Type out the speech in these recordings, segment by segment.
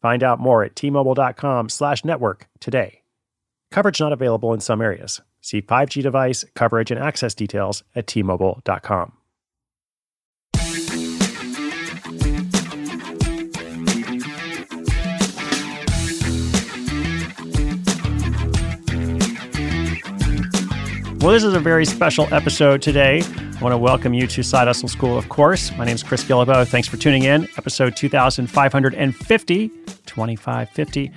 Find out more at tmobile.com slash network today. Coverage not available in some areas. See 5G device, coverage, and access details at tmobile.com. Well, this is a very special episode today. I want to welcome you to Side Hustle School, of course. My name is Chris Guillebeau. Thanks for tuning in. Episode 2550, 2550.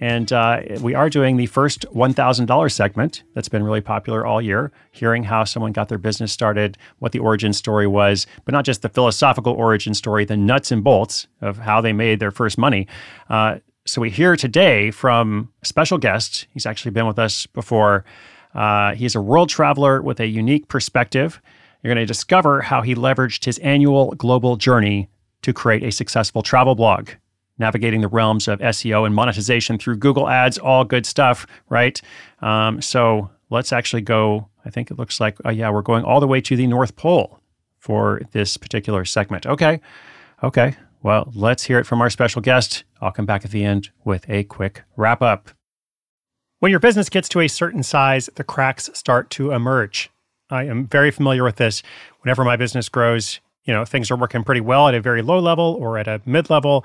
And uh, we are doing the first $1,000 segment that's been really popular all year, hearing how someone got their business started, what the origin story was, but not just the philosophical origin story, the nuts and bolts of how they made their first money. Uh, so we hear today from a special guest. He's actually been with us before. Uh, he's a world traveler with a unique perspective. You're going to discover how he leveraged his annual global journey to create a successful travel blog, navigating the realms of SEO and monetization through Google Ads, all good stuff, right? Um, so let's actually go. I think it looks like, uh, yeah, we're going all the way to the North Pole for this particular segment. Okay. Okay. Well, let's hear it from our special guest. I'll come back at the end with a quick wrap up. When your business gets to a certain size, the cracks start to emerge. I am very familiar with this. Whenever my business grows, you know, things are working pretty well at a very low level or at a mid level.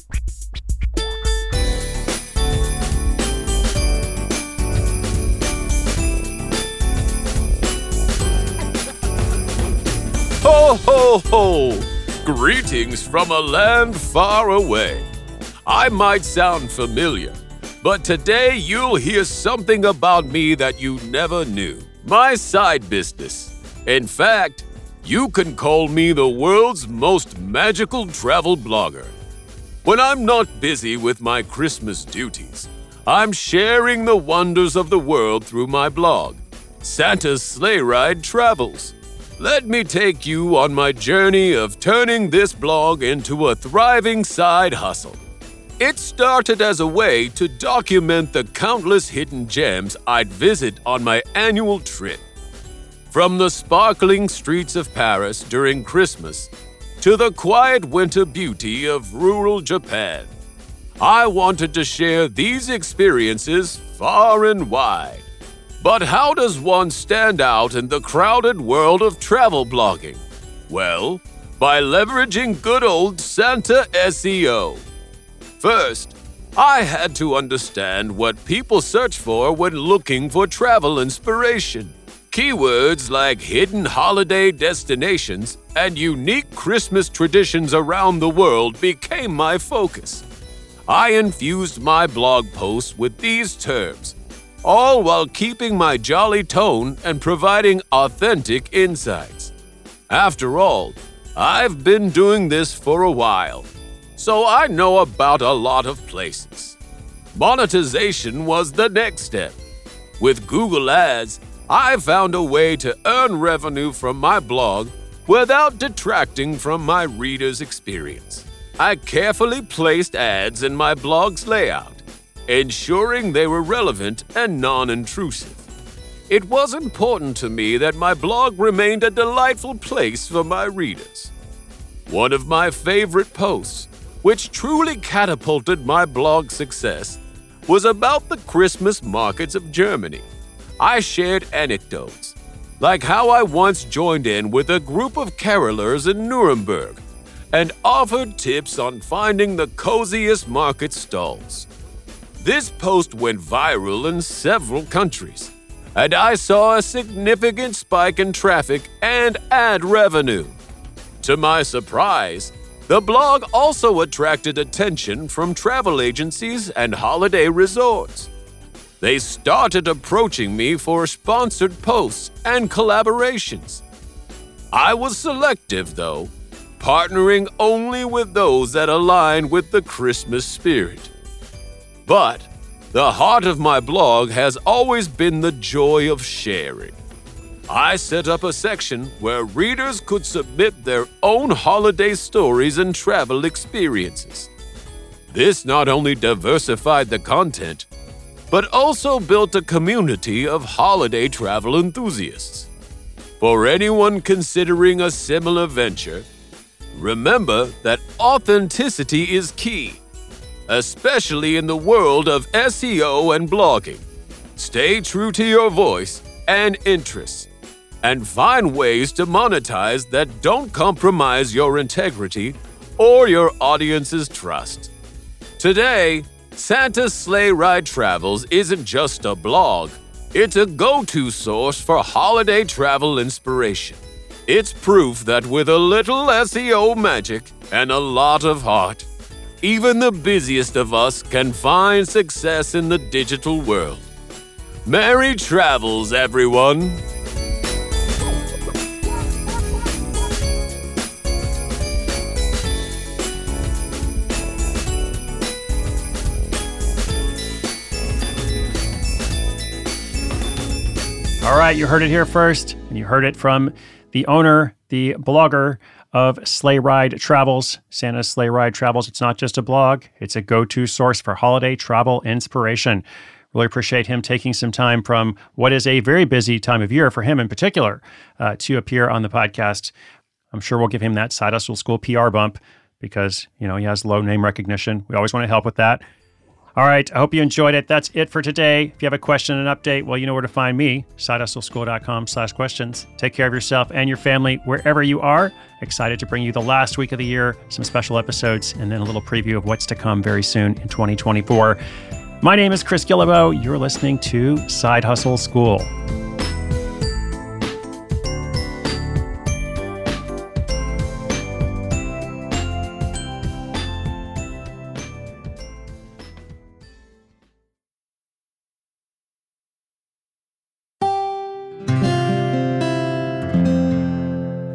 Ho! Greetings from a land far away. I might sound familiar, but today you'll hear something about me that you never knew my side business. In fact, you can call me the world's most magical travel blogger. When I'm not busy with my Christmas duties, I'm sharing the wonders of the world through my blog, Santa's Sleigh Ride Travels. Let me take you on my journey of turning this blog into a thriving side hustle. It started as a way to document the countless hidden gems I'd visit on my annual trip. From the sparkling streets of Paris during Christmas to the quiet winter beauty of rural Japan, I wanted to share these experiences far and wide. But how does one stand out in the crowded world of travel blogging? Well, by leveraging good old Santa SEO. First, I had to understand what people search for when looking for travel inspiration. Keywords like hidden holiday destinations and unique Christmas traditions around the world became my focus. I infused my blog posts with these terms, all while keeping my jolly tone and providing authentic insights. After all, I've been doing this for a while so I know about a lot of places. Monetization was the next step. With Google Ads, I found a way to earn revenue from my blog without detracting from my readers' experience. I carefully placed ads in my blog's layout, ensuring they were relevant and non intrusive. it was important to me that my blog remained a delightful place for my readers. One of my favorite posts, which truly catapulted my blog success, was about the Christmas markets of Germany. I shared anecdotes, like how I once joined in with a group of carolers in Nuremberg and offered tips on finding the coziest market stalls. This post went viral in several countries and I saw a significant spike in traffic and ad revenue. To my surprise, the blog also attracted attention from travel agencies and holiday resorts. They started approaching me for sponsored posts and collaborations. I was selective, though, partnering only with those that align with the Christmas spirit. But the heart of my blog has always been the joy of sharing. I set up a section where readers could submit their own holiday stories and travel experiences. This not only diversified the content, but also built a community of holiday travel enthusiasts. For anyone considering a similar venture, remember that authenticity is key especially in the world of SEO and blogging. Stay true to your voice and interests, and find ways to monetize that don't compromise your integrity or your audience's trust. Today, Santa's Sleigh Ride Travels isn't just a blog, it's a go to source for holiday travel inspiration. It's proof that with a little SEO magic and a lot of heart, even the busiest of us can find success in the digital world. Merry travels, everyone! All right, you heard it here first, and you heard it from the owner, the blogger of Sleigh Ride Travels, Santa's Sleigh Ride Travels. It's not just a blog, it's a go to source for holiday travel inspiration. Really appreciate him taking some time from what is a very busy time of year for him in particular uh, to appear on the podcast. I'm sure we'll give him that Side Hustle School PR bump because, you know, he has low name recognition. We always want to help with that. All right. I hope you enjoyed it. That's it for today. If you have a question and update, well, you know where to find me, sidehustleschool.com slash questions. Take care of yourself and your family wherever you are. Excited to bring you the last week of the year, some special episodes, and then a little preview of what's to come very soon in 2024. My name is Chris Guillebeau. You're listening to Side Hustle School.